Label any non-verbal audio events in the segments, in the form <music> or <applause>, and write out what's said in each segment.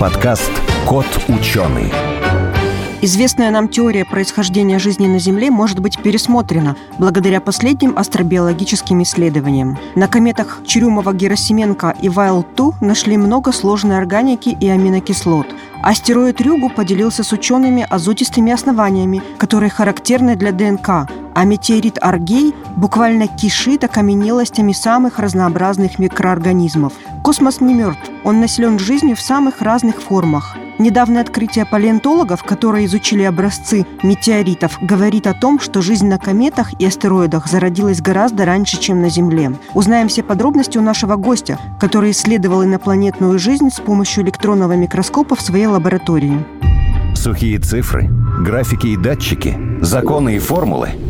подкаст «Кот ученый». Известная нам теория происхождения жизни на Земле может быть пересмотрена благодаря последним астробиологическим исследованиям. На кометах Чурюмова-Герасименко и Вайл-2 нашли много сложной органики и аминокислот. Астероид Рюгу поделился с учеными азотистыми основаниями, которые характерны для ДНК, а метеорит Аргей буквально кишит окаменелостями самых разнообразных микроорганизмов. Космос не мертв, он населен жизнью в самых разных формах. Недавнее открытие палеонтологов, которые изучили образцы метеоритов, говорит о том, что жизнь на кометах и астероидах зародилась гораздо раньше, чем на Земле. Узнаем все подробности у нашего гостя, который исследовал инопланетную жизнь с помощью электронного микроскопа в своей лаборатории. Сухие цифры, графики и датчики, законы и формулы –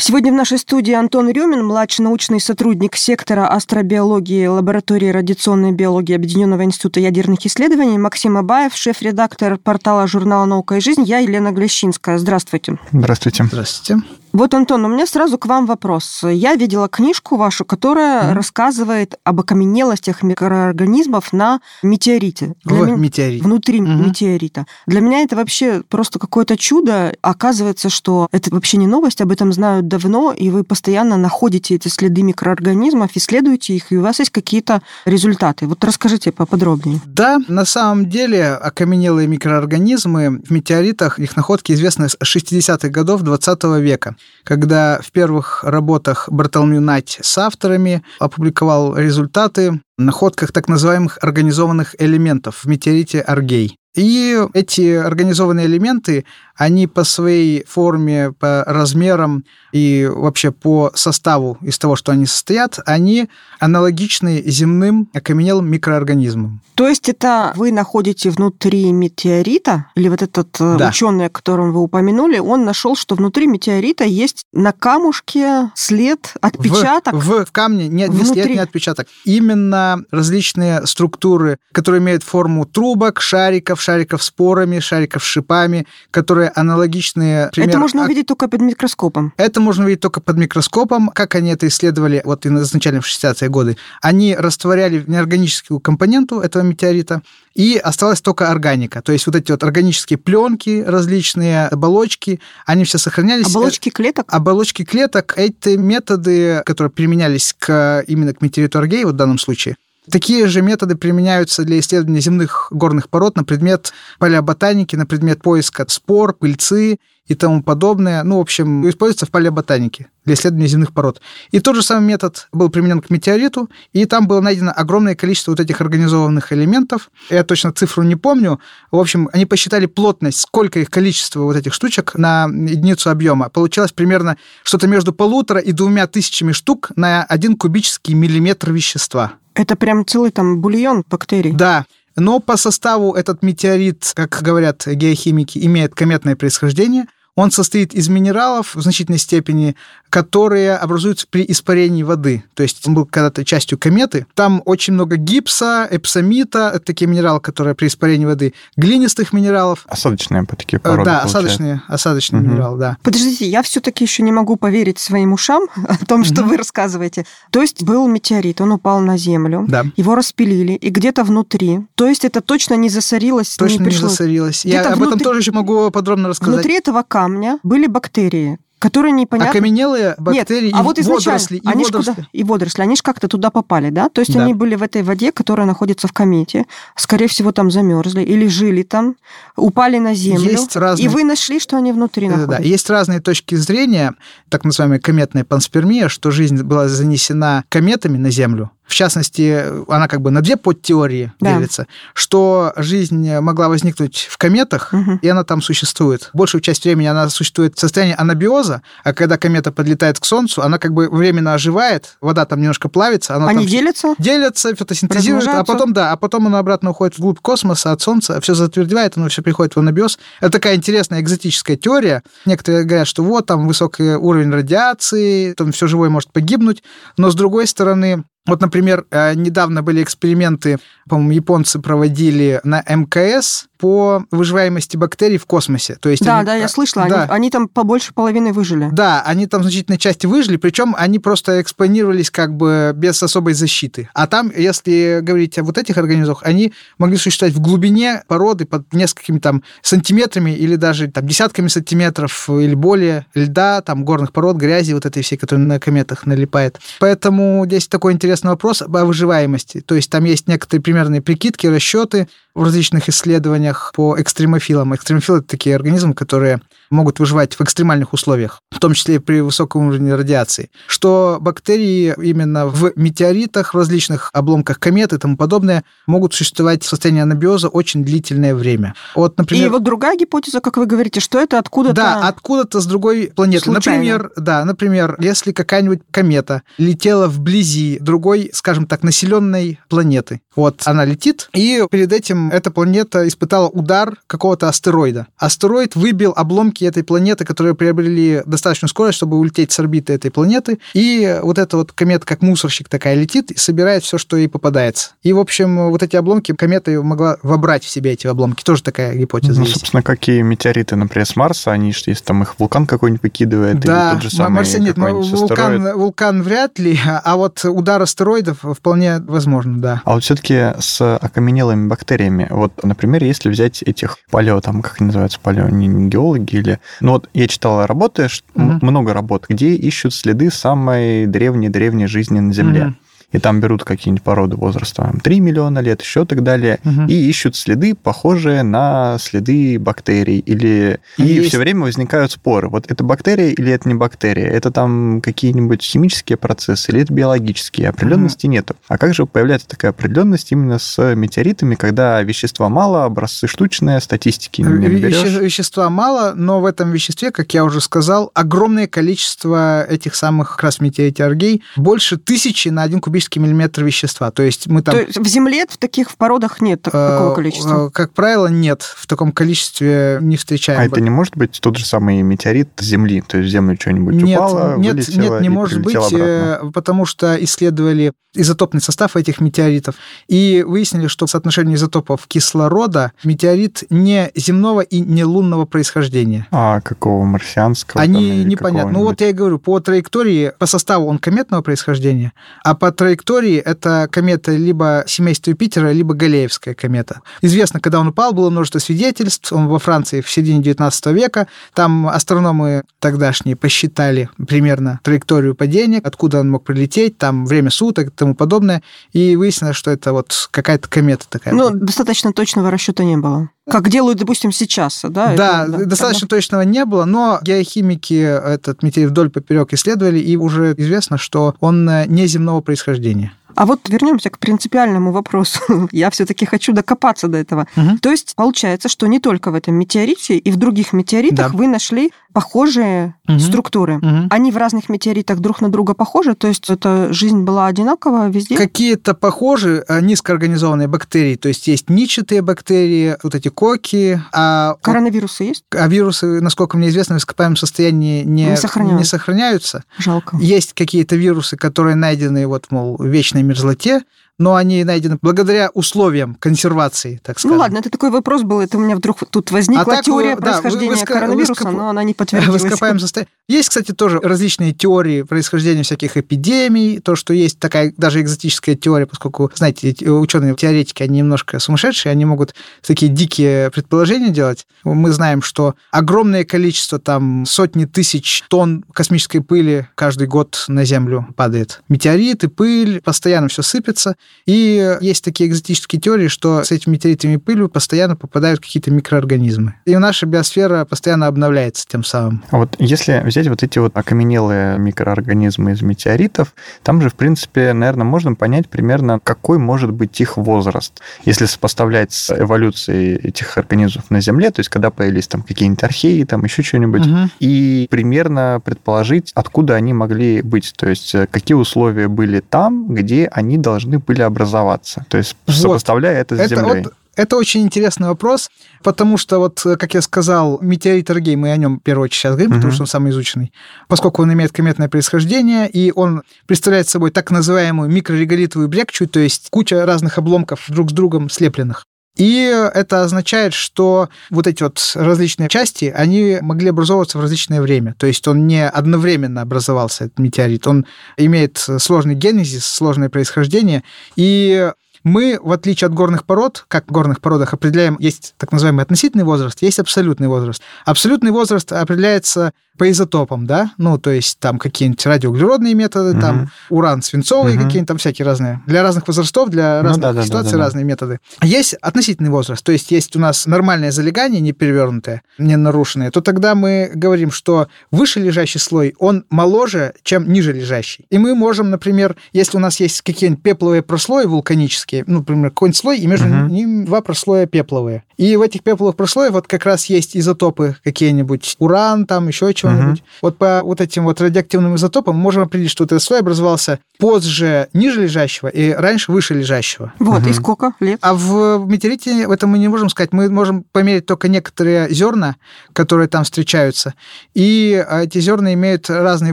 Сегодня в нашей студии Антон Рюмин, младший научный сотрудник сектора астробиологии лаборатории радиационной биологии Объединенного института ядерных исследований, Максим Абаев, шеф-редактор портала журнала «Наука и жизнь», я Елена Глещинская. Здравствуйте. Здравствуйте. Здравствуйте. Вот, Антон, у меня сразу к вам вопрос. Я видела книжку вашу, которая mm-hmm. рассказывает об окаменелостях микроорганизмов на метеорите. Для в меня... метеорите. Внутри mm-hmm. метеорита. Для меня это вообще просто какое-то чудо. Оказывается, что это вообще не новость, об этом знают давно, и вы постоянно находите эти следы микроорганизмов, исследуете их, и у вас есть какие-то результаты. Вот расскажите поподробнее. Да, на самом деле окаменелые микроорганизмы в метеоритах, их находки известны с 60-х годов 20 века когда в первых работах Бартоломью Нать с авторами опубликовал результаты находках так называемых организованных элементов в метеорите Аргей. И эти организованные элементы, они по своей форме, по размерам и вообще по составу из того, что они состоят, они аналогичны земным окаменелым микроорганизмам. То есть это вы находите внутри метеорита, или вот этот э, да. ученый, о котором вы упомянули, он нашел, что внутри метеорита есть на камушке след, отпечаток? В, в камне нет, внутри. не след, не отпечаток. Именно различные структуры, которые имеют форму трубок, шариков, шариков, спорами, шариков с шипами, которые аналогичные... Пример, это можно увидеть только под микроскопом? Это можно увидеть только под микроскопом. Как они это исследовали вот изначально в 60-е годы? Они растворяли неорганическую компоненту этого метеорита, и осталась только органика. То есть вот эти вот органические пленки различные, оболочки, они все сохранялись. Оболочки клеток? Оболочки клеток. Эти методы, которые применялись к, именно к метеориту Аргей, вот в данном случае, Такие же методы применяются для исследования земных горных пород на предмет палеоботаники, на предмет поиска спор, пыльцы и тому подобное. Ну, в общем, используется в палеоботанике для исследования земных пород. И тот же самый метод был применен к метеориту, и там было найдено огромное количество вот этих организованных элементов. Я точно цифру не помню. В общем, они посчитали плотность, сколько их количество вот этих штучек на единицу объема. Получилось примерно что-то между полутора и двумя тысячами штук на один кубический миллиметр вещества. Это прям целый там бульон бактерий. Да. Но по составу этот метеорит, как говорят геохимики, имеет кометное происхождение – он состоит из минералов в значительной степени, которые образуются при испарении воды. То есть он был когда-то частью кометы. Там очень много гипса, эпсомита, это такие минералы, которые при испарении воды, глинистых минералов. Осадочные по такие э, породы, Да, осадочные, осадочные угу. минералы, да. Подождите, я все-таки еще не могу поверить своим ушам <laughs> о том, что угу. вы рассказываете. То есть был метеорит, он упал на Землю, да. его распилили, и где-то внутри. То есть это точно не засорилось? Точно не, пришло... не засорилось. Я об этом тоже еще могу подробно рассказать. Внутри этого камня были бактерии, которые непонятно... Окаменелые бактерии Нет, а вот водоросли. И они водоросли. Куда, и водоросли. Они же как-то туда попали, да? То есть да. они были в этой воде, которая находится в комете, скорее всего, там замерзли или жили там, упали на землю. Есть разные... И вы нашли, что они внутри да, находятся. Да, есть разные точки зрения, так называемая кометная панспермия, что жизнь была занесена кометами на Землю, В частности, она как бы на две подтеории Да. делится, что жизнь могла возникнуть в кометах, Мгм. и она там существует. Большую часть времени она существует в состоянии анабиоза, а когда комета подлетает к Солнцу, она как бы временно оживает, вода там немножко плавится. Она Они там делятся? делятся, фотосинтезируют, а потом, да, а потом оно обратно уходит вглубь космоса, от Солнца, все затвердевает, оно все приходит в анабиоз. Это такая интересная экзотическая теория. Некоторые говорят, что вот там высокий уровень радиации, там все живое может погибнуть, но с другой стороны, вот, например, э, недавно были эксперименты, по-моему, японцы проводили на МКС по выживаемости бактерий в космосе. То есть Да, они- да, я слышала. Да. Они, они там побольше половины выжили. да, они там значительной части выжили, причем они просто экспонировались как бы без особой защиты. А там, если говорить о вот этих организмах, они могли существовать в глубине породы под несколькими там сантиметрами или даже там десятками сантиметров или более льда, там горных пород, грязи вот этой всей, которая на кометах налипает. Поэтому здесь такой интересный вопрос об выживаемости. То есть там есть некоторые примерные прикидки, расчеты в различных исследованиях по экстремофилам. Экстремофилы — это такие организмы, которые могут выживать в экстремальных условиях, в том числе и при высоком уровне радиации, что бактерии именно в метеоритах, в различных обломках комет и тому подобное могут существовать в состоянии анабиоза очень длительное время. Вот, например... И вот другая гипотеза, как вы говорите, что это откуда-то... Да, откуда-то с другой планеты. Случайно. Например, да, например, если какая-нибудь комета летела вблизи другой, скажем так, населенной планеты. Вот она летит, и перед этим эта планета испытала удар какого-то астероида. Астероид выбил обломки этой планеты, которые приобрели достаточную скорость, чтобы улететь с орбиты этой планеты. И вот эта вот комета, как мусорщик такая, летит и собирает все, что ей попадается. И, в общем, вот эти обломки, комета могла вобрать в себя эти обломки. Тоже такая гипотеза Ну, есть. собственно, какие метеориты, например, с Марса, они же есть, там их вулкан какой-нибудь выкидывает, Да, или тот же самый Марсе нет, какой-нибудь вулкан, вулкан вряд ли, а вот удар астероидов вполне возможно, да. А вот все-таки с окаменелыми бактериями, вот, например, если взять этих палео, там, как они называются, палео, не, не геологи или... Ну вот я читал работы, Мгм. много работ, где ищут следы самой древней-древней жизни на Земле. Мгм. И там берут какие-нибудь породы возраста там, 3 миллиона лет, еще так далее, Мгм. и ищут следы, похожие на следы бактерий. Или... И Есть. все время возникают споры. Вот это бактерия или это не бактерия? Это там какие-нибудь химические процессы или это биологические? Определенности нету. А как же появляется такая определенность именно с метеоритами, когда вещества мало, образцы штучные, статистики не берешь? веще- Вещества мало, но в этом веществе, как я уже сказал, огромное количество этих самых как раз метеоритаргей, больше тысячи на один кубический миллиметр вещества. То есть мы там... То есть в земле в таких породах нет э, такого количества. э, Как правило, нет. В таком количестве не встречаем. А это не может быть тот же самый метеорит Земли? То есть в Землю что-нибудь Нет, упало, нет, вылетело нет, не и может быть, обратно? э, потому что исследовали изотопный состав этих метеоритов и выяснили, что в соотношении изотопов кислорода метеорит не земного и не лунного происхождения. А какого марсианского? Они или непонятны. Ну вот я и говорю, по траектории, по составу он кометного происхождения, а по траектории это комета либо семейства Юпитера, либо Галеевская комета. Известно, когда он упал, было множество свидетельств. Он во Франции в середине 19 века. Там астрономы тогдашние посчитали примерно траекторию падения, откуда он мог прилететь, там время суток и тому подобное. И выяснилось, что это вот какая-то комета такая. Ну, достаточно точного расчета не было. Как делают, допустим, сейчас, да? Да, Это, достаточно точного не было, но геохимики этот метеорит вдоль поперек исследовали, и уже известно, что он э, не земного происхождения. А вот вернемся к принципиальному вопросу. <laughs> Я все-таки хочу докопаться до этого. Мгм. То есть получается, что не только в этом метеорите и в других метеоритах Да. вы нашли похожие Мгм. структуры. Мгм. Они в разных метеоритах друг на друга похожи, то есть эта жизнь была одинакова везде. Какие-то похожи э, низкоорганизованные бактерии, то есть есть ничатые бактерии, вот эти коки, а, Коронавирусы есть? а вирусы, насколько мне известно, в ископаемом состоянии не, Не сохраняются. не сохраняются. Жалко. Есть какие-то вирусы, которые найдены, вот, мол, в вечной мерзлоте, но они найдены благодаря условиям консервации, так скажем. Ну ладно, это такой вопрос был, это у меня вдруг тут возникла А так, теория да, вы- происхождения вы ска- коронавируса, вы скоп- но она не в подтвердилась. состоянии. Есть, кстати, тоже различные теории происхождения всяких эпидемий, то, что есть такая даже экзотическая теория, поскольку, знаете, ученые-теоретики, они немножко сумасшедшие, они могут такие дикие предположения делать. Мы знаем, что огромное количество, там, сотни тысяч тонн космической пыли каждый год на Землю падает. Метеориты, пыль, постоянно все сыпется. И есть такие экзотические теории, что с этими метеоритами и пылью постоянно попадают какие-то микроорганизмы. И наша биосфера постоянно обновляется тем самым. А вот если взять вот эти вот окаменелые микроорганизмы из метеоритов, там же, в принципе, наверное, можно понять примерно, какой может быть их возраст. Если сопоставлять с эволюцией этих организмов на Земле, то есть когда появились там какие-нибудь археи, там еще что-нибудь, угу. и примерно предположить, откуда они могли быть, то есть э, какие условия были там, где они должны были образоваться. То есть вот. сопоставляя это с это Землей. Вот это очень интересный вопрос, потому что, вот, как я сказал, метеорит Эргей, мы о нем в первую очередь сейчас говорим, uh-huh. потому что он самый изученный, поскольку он имеет кометное происхождение, и он представляет собой так называемую микрореголитовую брекчу, то есть куча разных обломков друг с другом слепленных. И это означает, что вот эти вот различные части, они могли образовываться в различное время. То есть он не одновременно образовался, этот метеорит. Он имеет сложный генезис, сложное происхождение. И мы, в отличие от горных пород, как в горных породах определяем, есть так называемый относительный возраст, есть абсолютный возраст. Абсолютный возраст определяется по изотопам, да, ну, то есть там какие-нибудь радиоуглеродные методы, угу. там уран свинцовый, угу. какие-нибудь там всякие разные. Для разных возрастов, для ну разных ну, да, ситуаций да, да, разные методы. Есть относительный возраст, то есть есть у нас нормальное залегание, не перевернутое, не нарушенное, то тогда мы говорим, что выше лежащий слой, он моложе, чем ниже лежащий. И мы можем, например, если у нас есть какие-нибудь пепловые прослои вулканические, ну, например, какой-нибудь слой, и между угу. ними два прослоя пепловые. И в этих пепловых прослоях вот как раз есть изотопы какие-нибудь, уран, там еще чего чего-нибудь. Угу. Вот по вот этим вот радиоактивным изотопам мы можем определить, что этот слой образовался позже ниже лежащего и раньше выше лежащего. Вот, угу. и сколько лет? А в метеорите в этом мы не можем сказать. Мы можем померить только некоторые зерна, которые там встречаются. И эти зерна имеют разный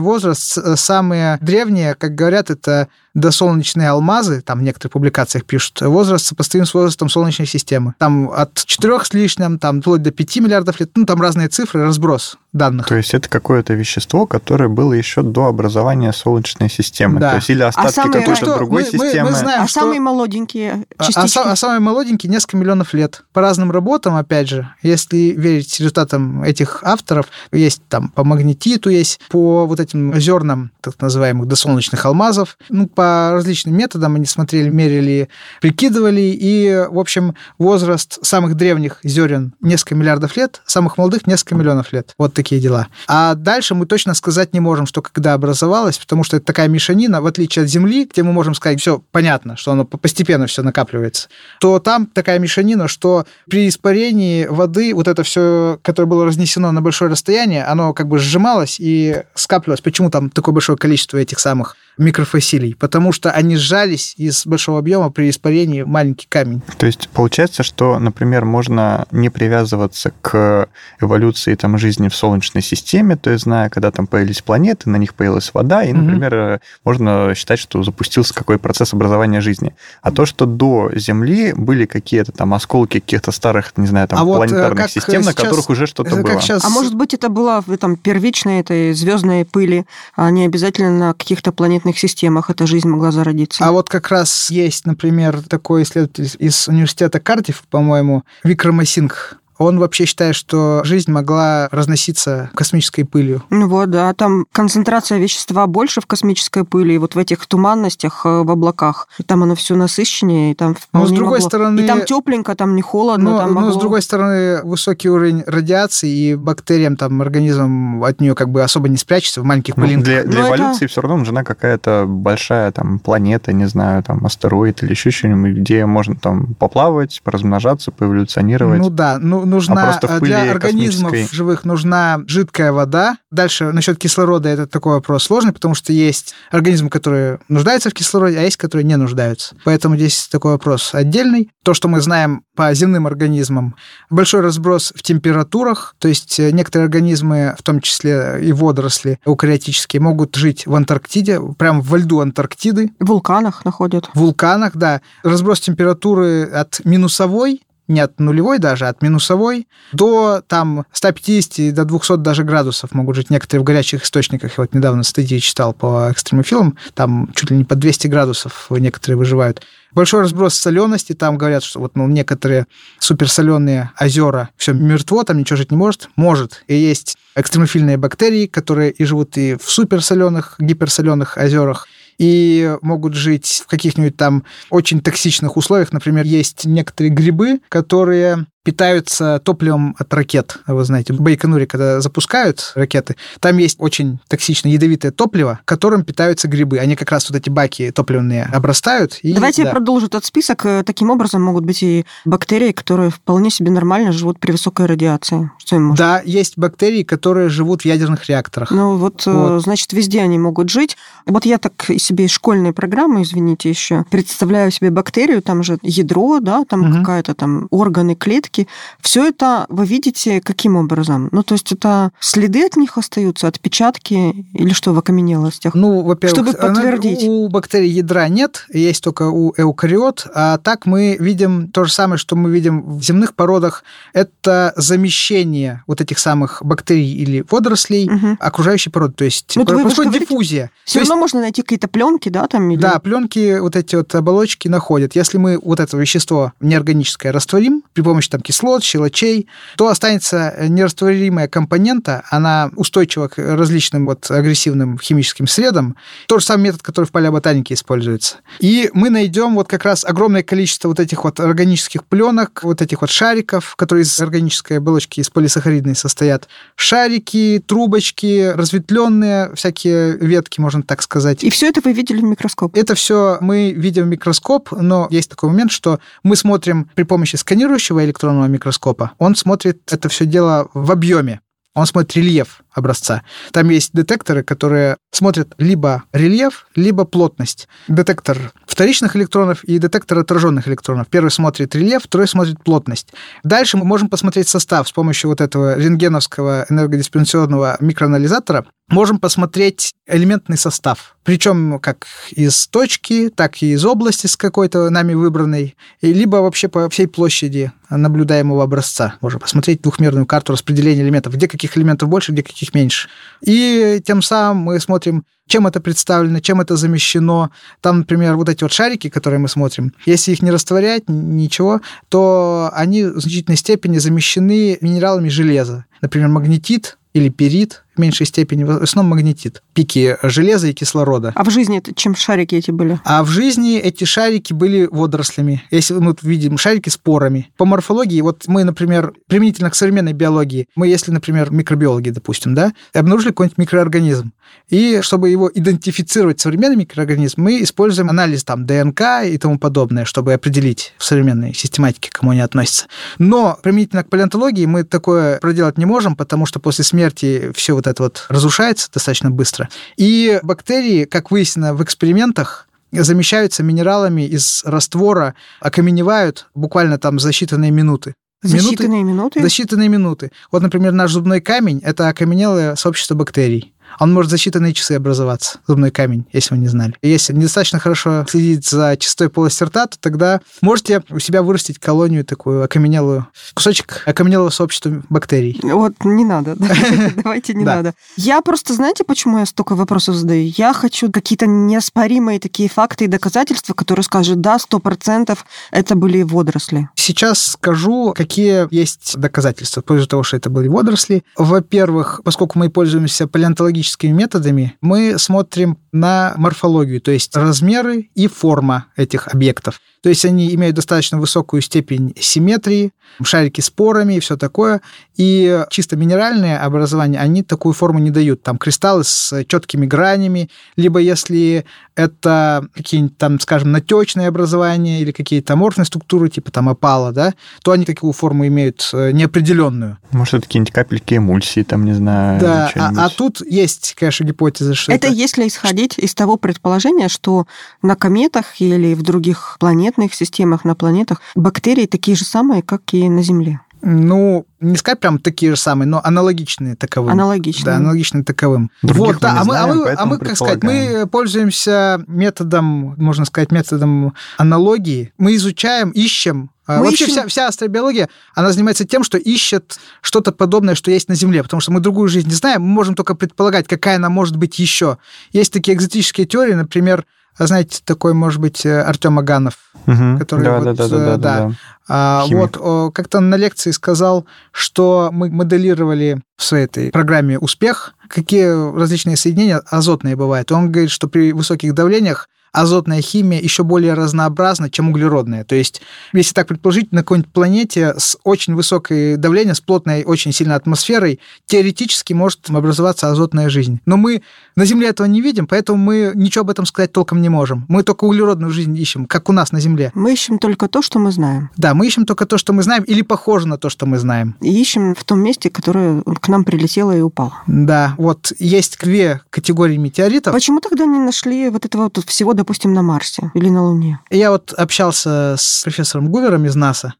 возраст. Самые древние, как говорят, это досолнечные алмазы, там в некоторых публикациях пишут, возраст сопоставим с возрастом Солнечной системы. Там от 4 с лишним, там вплоть до 5 миллиардов лет, ну, там разные цифры, разброс данных. То есть это какое-то вещество, которое было еще до образования Солнечной системы. Да. То есть или а остатки а самые, какой-то что, другой мы, системы. Мы, мы знаем, а что... самые молоденькие частички? А, а, а самые молоденькие несколько миллионов лет. По разным работам, опять же, если верить результатам этих авторов, есть там по магнетиту, есть по вот этим зернам, так называемых досолнечных алмазов, ну, по различным методам они смотрели, мерили, прикидывали, и, в общем, возраст самых древних зерен несколько миллиардов лет, самых молодых несколько миллионов лет. Вот такие дела. А дальше мы точно сказать не можем, что когда образовалось, потому что это такая мешанина, в отличие от Земли, где мы можем сказать, все понятно, что оно постепенно все накапливается, то там такая мешанина, что при испарении воды вот это все, которое было разнесено на большое расстояние, оно как бы сжималось и скапливалось. Почему там такое большое количество этих самых микрофасилий, потому что они сжались из большого объема при испарении маленький камень. То есть получается, что, например, можно не привязываться к эволюции там, жизни в Солнечной системе, то есть зная, когда там появились планеты, на них появилась вода, и, например, mm-hmm. можно считать, что запустился какой процесс образования жизни. А то, что до Земли были какие-то там осколки каких-то старых, не знаю, там, а планетарных вот, систем, сейчас, на которых уже что-то было. Сейчас... А может быть, это было в этом первичной этой звездной пыли, а не обязательно на каких-то планетных планетных системах эта жизнь могла зародиться. А вот как раз есть, например, такой исследователь из университета Кардиф, по-моему, Викрамасинг он вообще считает, что жизнь могла разноситься космической пылью. Ну вот, да, там концентрация вещества больше в космической пыли, и вот в этих туманностях, э, в облаках. И там оно все насыщеннее, и там Но с другой могло... стороны... И там тепленько, там не холодно. Но, там могло... но с другой стороны, высокий уровень радиации, и бактериям, там, организмам от нее как бы особо не спрячется в маленьких ну, пылинках. Для, для эволюции это... все равно нужна какая-то большая там планета, не знаю, там астероид или еще что-нибудь, где можно там поплавать, поразмножаться, поэволюционировать. Ну да, ну нужна а для организмов живых нужна жидкая вода. Дальше насчет кислорода это такой вопрос сложный, потому что есть организмы, которые нуждаются в кислороде, а есть, которые не нуждаются. Поэтому здесь такой вопрос отдельный. То, что мы знаем по земным организмам, большой разброс в температурах, то есть э, некоторые организмы, в том числе и водоросли эукариотические, могут жить в Антарктиде, прямо во льду Антарктиды. В вулканах находят. В вулканах, да. Разброс температуры от минусовой не от нулевой даже, а от минусовой, до там 150 до 200 даже градусов могут жить некоторые в горячих источниках. Я вот недавно статьи читал по экстремофилам, там чуть ли не по 200 градусов некоторые выживают. Большой разброс солености, там говорят, что вот ну, некоторые суперсоленые озера, все мертво, там ничего жить не может. Может. И есть экстремофильные бактерии, которые и живут и в суперсоленых, гиперсоленых озерах, и могут жить в каких-нибудь там очень токсичных условиях. Например, есть некоторые грибы, которые питаются топливом от ракет. Вы знаете, в Байконуре, когда запускают ракеты, там есть очень токсичное ядовитое топливо, которым питаются грибы. Они как раз вот эти баки топливные обрастают. И, Давайте да. я продолжу этот список. Э, таким образом могут быть и бактерии, которые вполне себе нормально живут при высокой радиации. Что им может? Да, есть бактерии, которые живут в ядерных реакторах. Ну вот, э, вот, значит, везде они могут жить. Вот я так себе из школьной программы, извините, еще представляю себе бактерию, там же ядро, да, там угу. какая-то там органы, клетки, клетки. Все это вы видите каким образом? Ну, то есть это следы от них остаются, отпечатки или что в окаменелостях? Ну, во-первых, чтобы подтвердить. у бактерий ядра нет, есть только у эукариот, а так мы видим то же самое, что мы видим в земных породах. Это замещение вот этих самых бактерий или водорослей угу. окружающей породы. То есть ну, происходит вы, диффузия. Все равно есть, можно найти какие-то пленки, да, там? Или... Да, пленки, вот эти вот оболочки находят. Если мы вот это вещество неорганическое растворим при помощи там кислот, щелочей, то останется нерастворимая компонента, она устойчива к различным вот агрессивным химическим средам. Тот же самый метод, который в палеоботанике используется. И мы найдем вот как раз огромное количество вот этих вот органических пленок, вот этих вот шариков, которые из органической оболочки, из полисахаридной состоят. Шарики, трубочки, разветвленные всякие ветки, можно так сказать. И все это вы видели в микроскоп? Это все мы видим в микроскоп, но есть такой момент, что мы смотрим при помощи сканирующего электронного электронного микроскопа, он смотрит это все дело в объеме. Он смотрит рельеф образца. Там есть детекторы, которые смотрят либо рельеф, либо плотность. Детектор вторичных электронов и детектор отраженных электронов. Первый смотрит рельеф, второй смотрит плотность. Дальше мы можем посмотреть состав с помощью вот этого рентгеновского энергодиспенсионного микроанализатора можем посмотреть элементный состав. Причем как из точки, так и из области с какой-то нами выбранной, и либо вообще по всей площади наблюдаемого образца. Можем посмотреть двухмерную карту распределения элементов, где каких элементов больше, где каких меньше. И тем самым мы смотрим, чем это представлено, чем это замещено. Там, например, вот эти вот шарики, которые мы смотрим, если их не растворять, ничего, то они в значительной степени замещены минералами железа. Например, магнетит или перит в меньшей степени, в основном магнетит, пики железа и кислорода. А в жизни чем шарики эти были? А в жизни эти шарики были водорослями. Если мы видим шарики спорами. По морфологии, вот мы, например, применительно к современной биологии, мы, если, например, микробиологи, допустим, да, обнаружили какой-нибудь микроорганизм, и чтобы его идентифицировать современный микроорганизм, мы используем анализ там ДНК и тому подобное, чтобы определить в современной систематике, к кому они относятся. Но применительно к палеонтологии мы такое проделать не можем, потому что после смерти все вот это вот разрушается достаточно быстро. И бактерии, как выяснено в экспериментах, замещаются минералами из раствора, окаменевают буквально там за считанные минуты. За считанные минуты? За считанные минуты. Вот, например, наш зубной камень – это окаменелое сообщество бактерий. Он может за считанные часы образоваться, зубной камень, если вы не знали. Если недостаточно хорошо следить за чистой полостью рта, то тогда можете у себя вырастить колонию такую окаменелую, кусочек окаменелого сообщества бактерий. Вот не надо, <laughs> давайте не надо. Я просто, знаете, почему я столько вопросов задаю? Я хочу какие-то неоспоримые такие факты и доказательства, которые скажут, да, сто процентов это были водоросли. Сейчас скажу, какие есть доказательства в пользу того, что это были водоросли. Во-первых, поскольку мы пользуемся палеонтологией морфологическими методами мы смотрим на морфологию, то есть размеры и форма этих объектов. То есть они имеют достаточно высокую степень симметрии, шарики с порами и все такое. И чисто минеральные образования, они такую форму не дают. Там кристаллы с четкими гранями, либо если это какие-нибудь там, скажем, натечные образования или какие-то аморфные структуры, типа там опала, да, то они такую форму имеют э, неопределенную. Может, это какие-нибудь капельки эмульсии, там, не знаю. Да, а, а тут есть, конечно, гипотеза, что это... Это если исходить из того предположения, что на кометах или в других планетных системах на планетах бактерии такие же самые, как и на Земле. Ну, не сказать прям такие же самые, но аналогичные таковым. Аналогичные. Да, аналогичные таковым. Других вот, да, а мы, знаем, а мы, а мы как сказать, мы пользуемся методом, можно сказать, методом аналогии. Мы изучаем, ищем а, мы Вообще ищем... вся, вся астробиология, она занимается тем, что ищет что-то подобное, что есть на Земле, потому что мы другую жизнь не знаем, мы можем только предполагать, какая она может быть еще. Есть такие экзотические теории, например, знаете, такой, может быть, Артем Аганов, Мгм. который да, вот, да, да, э, да, да, да. да. А, вот как-то на лекции сказал, что мы моделировали в своей этой программе успех, какие различные соединения азотные бывают. Он говорит, что при высоких давлениях азотная химия еще более разнообразна, чем углеродная. То есть, если так предположить, на какой-нибудь планете с очень высокой давлением, с плотной, очень сильной атмосферой, теоретически может образоваться азотная жизнь. Но мы на Земле этого не видим, поэтому мы ничего об этом сказать толком не можем. Мы только углеродную жизнь ищем, как у нас на Земле. Мы ищем только то, что мы знаем. Да, мы ищем только то, что мы знаем, или похоже на то, что мы знаем. И ищем в том месте, которое к нам прилетело и упало. Да, вот есть две категории метеоритов. Почему тогда не нашли вот этого вот всего, допустим, на Марсе или на Луне? Я вот общался с профессором Гувером из НАСА,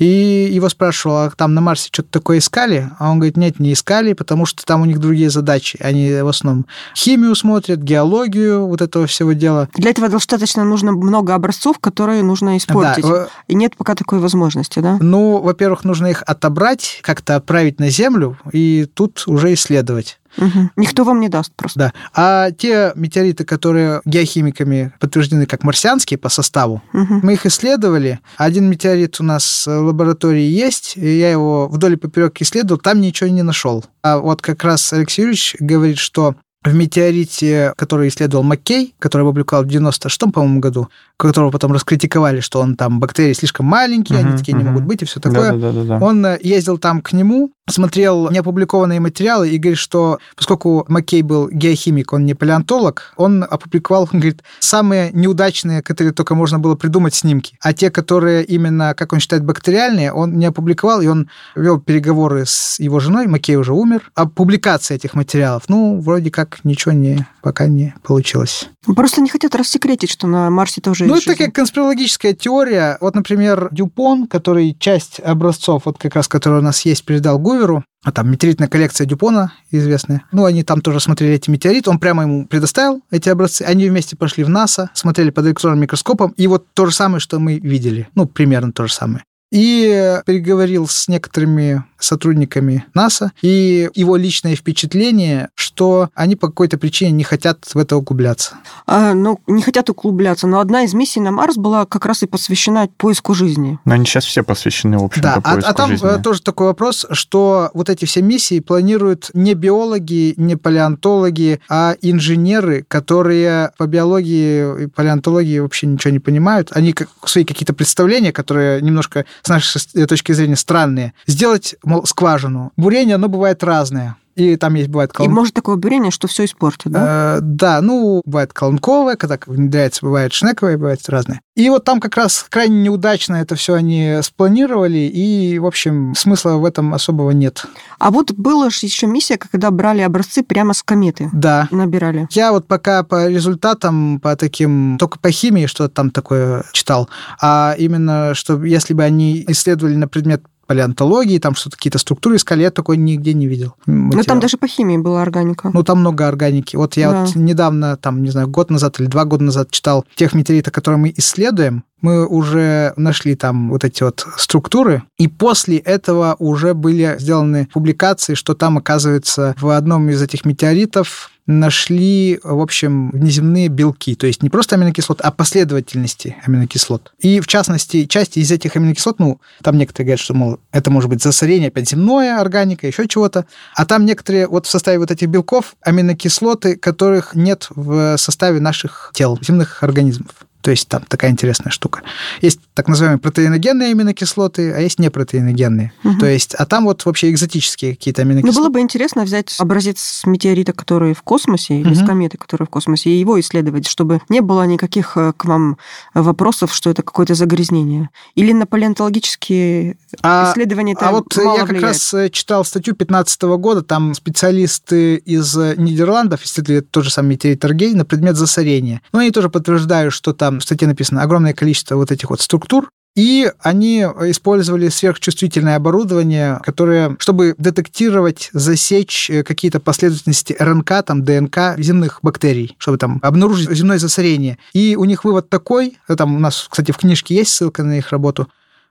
и его спрашивал, а там на Марсе что-то такое искали? А он говорит, нет, не искали, потому что там у них другие задачи. Они в основном химию смотрят, геологию, вот этого всего дела. Для этого достаточно нужно много образцов, которые нужно испортить. Да, И нет пока такой возможности, да? ну, во-первых, нужно их отобрать, как-то отправить на Землю, и тут уже исследовать. Мгм. Никто вам не даст просто. Да. А те метеориты, которые геохимиками подтверждены как марсианские по составу, Мгм. мы их исследовали. Один метеорит у нас в лаборатории есть, и я его вдоль и поперек исследовал, там ничего не нашел. А вот как раз Алексей Юрьевич говорит, что в метеорите, который исследовал Маккей, который опубликовал в 96-м, по-моему, году, которого потом раскритиковали, что он там бактерии слишком маленькие, они Мгм, такие не мгм. могут быть и все такое. Да, да, да, да, да. Он э, ездил там к нему, смотрел неопубликованные материалы и говорит, что поскольку Маккей был геохимик, он не палеонтолог, он опубликовал, он говорит, самые неудачные, которые только можно было придумать снимки. А те, которые именно, как он считает, бактериальные, он не опубликовал, и он вел переговоры с его женой, Маккей уже умер, о публикации этих материалов. Ну, вроде как ничего не, пока не получилось. Просто не хотят рассекретить, что на Марсе тоже Ну, это жизнь. такая конспирологическая теория. Вот, например, Дюпон, который часть образцов, вот как раз, которые у нас есть, передал Гуверу, а там метеоритная коллекция Дюпона известная. Ну, они там тоже смотрели эти метеориты, он прямо ему предоставил эти образцы. Они вместе пошли в НАСА, смотрели под электронным микроскопом, и вот то же самое, что мы видели. Ну, примерно то же самое. И переговорил с некоторыми сотрудниками НАСА, и его личное впечатление, что они по какой-то причине не хотят в это углубляться. А, ну, не хотят углубляться, но одна из миссий на Марс была как раз и посвящена поиску жизни. Но они сейчас все посвящены, в общем, Да, а, поиску а там жизни. э, тоже такой вопрос, что вот эти все миссии планируют не биологи, не палеонтологи, а инженеры, которые по биологии и палеонтологии вообще ничего не понимают. Они как, свои какие-то представления, которые немножко с нашей с- точки зрения странные, сделать, мол, скважину. Бурение, оно бывает разное. И там есть, бывает, И колон- может такое бурение, что все испортит, да? Э, да, ну, бывает колонковое, когда внедряется, бывает шнековое, бывает разное. И вот там как раз крайне неудачно это все они спланировали, и, в общем, смысла в этом особого нет. А вот была же еще миссия, когда брали образцы прямо с кометы. Да. Набирали. Я вот пока по результатам, по таким, только по химии что-то там такое читал, а именно, что если бы они исследовали на предмет палеонтологии, там что-то какие-то структуры искали, я такой нигде не видел. Ну, там материала. даже по химии была органика. Ну, там много органики. Вот я Да. вот недавно, там, не знаю, год назад или два года назад читал тех метеоритов, которые мы исследуем. Мы уже нашли там вот эти вот структуры, и после этого уже были сделаны публикации, что там, оказывается, в одном из этих метеоритов нашли, в общем, внеземные белки, то есть не просто аминокислоты, а последовательности аминокислот. И, в частности, часть из этих аминокислот, ну, там некоторые говорят, что, мол, это может быть засорение опять земное, органика, еще чего-то, а там некоторые вот в составе вот этих белков аминокислоты, которых нет в составе наших тел, земных организмов. То есть там такая интересная штука. Есть так называемые протеиногенные аминокислоты, а есть непротеиногенные. Мгм. То есть, а там вот вообще экзотические какие-то Ну, аминокислоты. было бы интересно взять образец с метеорита, который в космосе, или с Мгм. кометы, которая в космосе, и его исследовать, чтобы не было никаких э, к вам вопросов, что это какое-то загрязнение. Или на палеонтологические А- исследования это А вот мало я как влияет. раз э, читал статью 15 года, там специалисты из Нидерландов исследовали тот же самый метеорит Аргей на предмет засорения. Но они тоже подтверждают, что там в статье написано огромное количество вот этих вот структур, и они использовали сверхчувствительное оборудование, которое, чтобы детектировать, засечь э, какие-то последовательности РНК, там, ДНК земных бактерий, чтобы там обнаружить земное засорение. И у них вывод такой, э, там у нас, кстати, в книжке есть ссылка на их работу,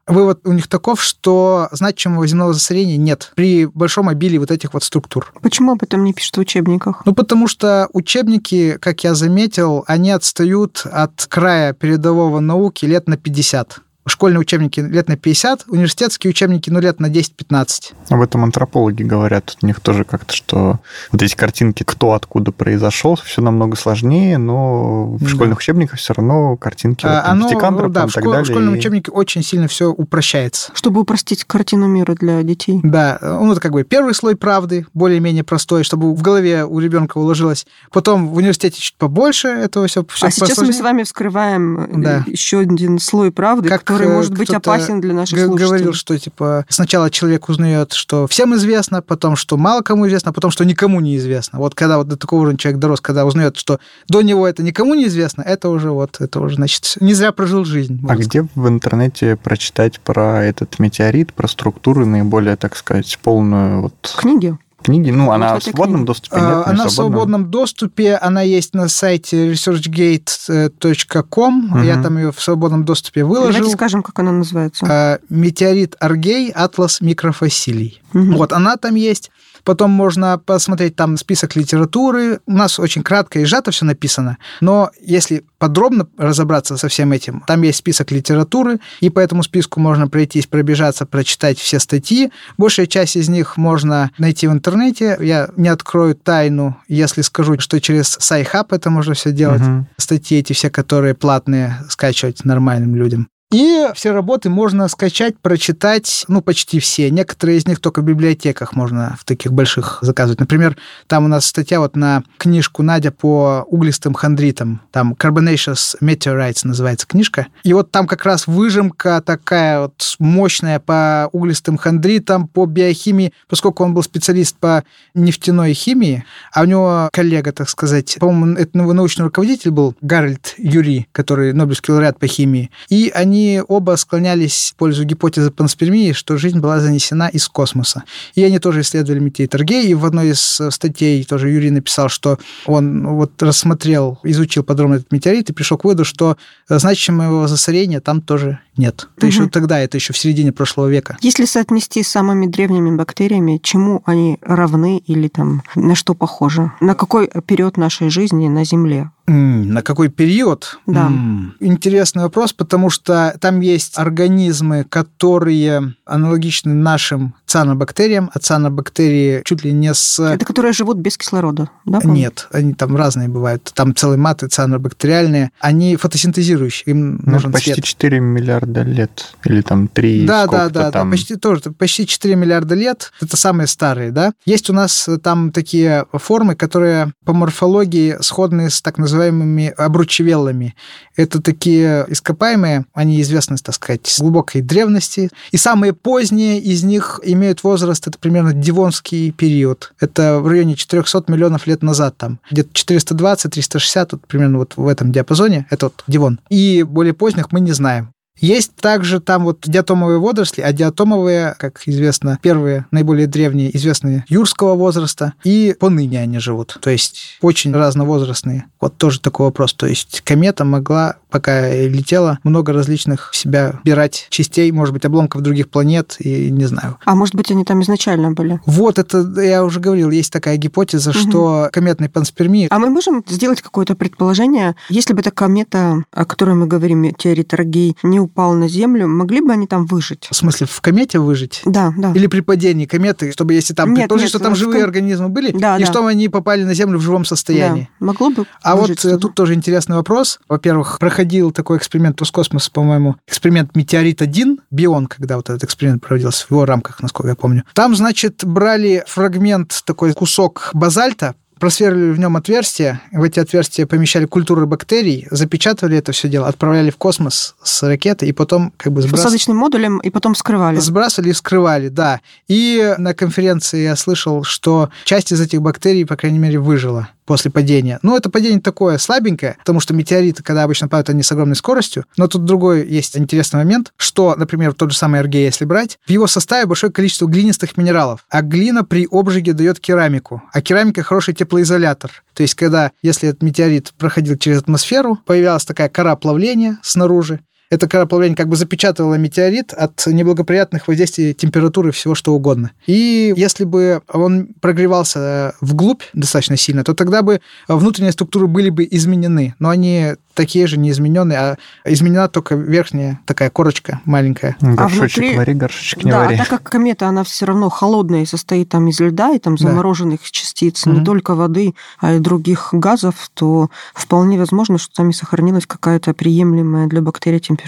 Вывод у них таков, что значимого земного засорения нет при большом обилии вот этих вот структур. Почему об этом не пишут в учебниках? Ну, потому что учебники, как я заметил, они отстают от края передового науки лет на 50 школьные учебники лет на 50, университетские учебники, ну, лет на 10-15. Об этом антропологи говорят. У них тоже как-то, что вот эти картинки, кто откуда произошел, все намного сложнее, но в да. школьных учебниках все равно картинки а, вот, оно, да, в, школ, далее, в школьном и... учебнике очень сильно все упрощается. Чтобы упростить картину мира для детей. Да, ну, это как бы первый слой правды, более-менее простой, чтобы в голове у ребенка уложилось. Потом в университете чуть побольше этого все. все а сейчас мы с вами вскрываем да. еще один слой правды, как который может быть опасен для наших слушателей. говорил, что типа сначала человек узнает, что всем известно, потом, что мало кому известно, а потом, что никому не известно. Вот когда вот до такого уровня человек дорос, когда узнает, что до него это никому не известно, это уже вот, это уже, значит, не зря прожил жизнь. А где в интернете прочитать про этот метеорит, про структуры наиболее, так сказать, полную вот... Книги? Книги? Ну, она в свободном доступе? Нет, а, она в свободном доступе, она есть на сайте researchgate.com, угу. я там ее в свободном доступе выложил. Давайте скажем, как она называется. А, Метеорит Аргей, Атлас микрофасилий. Угу. Вот, она там есть. Потом можно посмотреть там список литературы. У нас очень кратко и сжато все написано. Но если подробно разобраться со всем этим, там есть список литературы, и по этому списку можно пройтись, пробежаться, прочитать все статьи. Большая часть из них можно найти в интернете. Я не открою тайну, если скажу, что через SciHub это можно все делать. Угу. Статьи эти все, которые платные, скачивать нормальным людям. И все работы можно скачать, прочитать, ну, почти все. Некоторые из них только в библиотеках можно в таких больших заказывать. Например, там у нас статья вот на книжку Надя по углистым хондритам. Там Carbonaceous Meteorites называется книжка. И вот там как раз выжимка такая вот мощная по углистым хондритам, по биохимии, поскольку он был специалист по нефтяной химии, а у него коллега, так сказать, по-моему, это научный руководитель был Гарольд Юри, который Нобелевский лауреат по химии. И они они оба склонялись в пользу гипотезы панспермии, что жизнь была занесена из космоса. И они тоже исследовали метеорит Аргей, и в одной из статей тоже Юрий написал, что он вот рассмотрел, изучил подробно этот метеорит и пришел к выводу, что значимого засорения там тоже нет. Это угу. еще тогда, это еще в середине прошлого века. Если соотнести с самыми древними бактериями, чему они равны или там на что похожи? На какой период нашей жизни на Земле? На какой период? Да. Интересный вопрос, потому что там есть организмы, которые аналогичны нашим цианобактериям, а цианобактерии чуть ли не с... Это которые живут без кислорода, да? Нет, они там разные бывают. Там целые маты цианобактериальные. Они фотосинтезирующие, им ну, нужен почти свет. 4 миллиарда лет. Или там 3 Да, да, да, там... да, почти тоже. Почти 4 миллиарда лет. Это самые старые, да? Есть у нас там такие формы, которые по морфологии сходны с так называемыми называемыми обручевеллами. Это такие ископаемые, они известны, так сказать, с глубокой древности. И самые поздние из них имеют возраст, это примерно Дивонский период. Это в районе 400 миллионов лет назад там. Где-то 420-360, вот примерно вот в этом диапазоне. Это вот Дивон. И более поздних мы не знаем. Есть также там вот диатомовые водоросли, а диатомовые, как известно, первые, наиболее древние, известные юрского возраста, и поныне они живут. То есть очень разновозрастные. Вот тоже такой вопрос. То есть комета могла, пока летела, много различных в себя бирать частей, может быть, обломков других планет, и не знаю. А может быть, они там изначально были? Вот это, я уже говорил, есть такая гипотеза, угу. что кометной панспермии... А мы можем сделать какое-то предположение, если бы эта комета, о которой мы говорим, метеорит Рогей, не упал на Землю, могли бы они там выжить? В смысле, в комете выжить? Да, да. Или при падении кометы, чтобы если там нет, предположить, нет, что там живые ком... организмы были, да, и да. что они попали на Землю в живом состоянии. Да. Могло бы А вот что тут тоже интересный вопрос. Во-первых, проходил такой эксперимент Роскосмоса, по-моему, эксперимент «Метеорит-1», Бион, когда вот этот эксперимент проводился в его рамках, насколько я помню. Там, значит, брали фрагмент, такой кусок базальта, просверлили в нем отверстия, в эти отверстия помещали культуры бактерий, запечатывали это все дело, отправляли в космос с ракеты и потом как бы сбрасывали. Посадочным модулем и потом скрывали. Сбрасывали и скрывали, да. И на конференции я слышал, что часть из этих бактерий, по крайней мере, выжила после падения. Ну, это падение такое слабенькое, потому что метеориты, когда обычно падают, они с огромной скоростью. Но тут другой есть интересный момент, что, например, тот же самый РГ, если брать, в его составе большое количество глинистых минералов, а глина при обжиге дает керамику, а керамика хороший теплоизолятор. То есть, когда, если этот метеорит проходил через атмосферу, появлялась такая кора плавления снаружи, Это когда плавление как бы запечатывало метеорит от неблагоприятных воздействий температуры всего что угодно. И если бы он прогревался вглубь достаточно сильно, то тогда бы внутренние структуры были бы изменены. Но они такие же не измененные, а изменена только верхняя такая корочка маленькая. Горшочек а внутри... вари, горшочек не да, вари. А так как комета, она все равно холодная и состоит там из льда и там замороженных да. частиц, mm-hmm. не только воды, а и других газов, то вполне возможно, что там и сохранилась какая-то приемлемая для бактерий температура.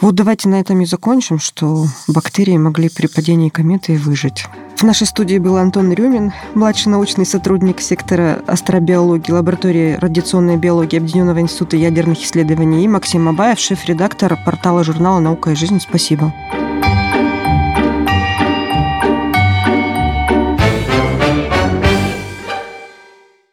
Вот давайте на этом и закончим, что бактерии могли при падении кометы выжить. В нашей студии был Антон Рюмин, младший научный сотрудник сектора астробиологии лаборатории радиационной биологии Объединенного института ядерных исследований, и Максим Абаев, шеф-редактор портала журнала «Наука и жизнь». Спасибо.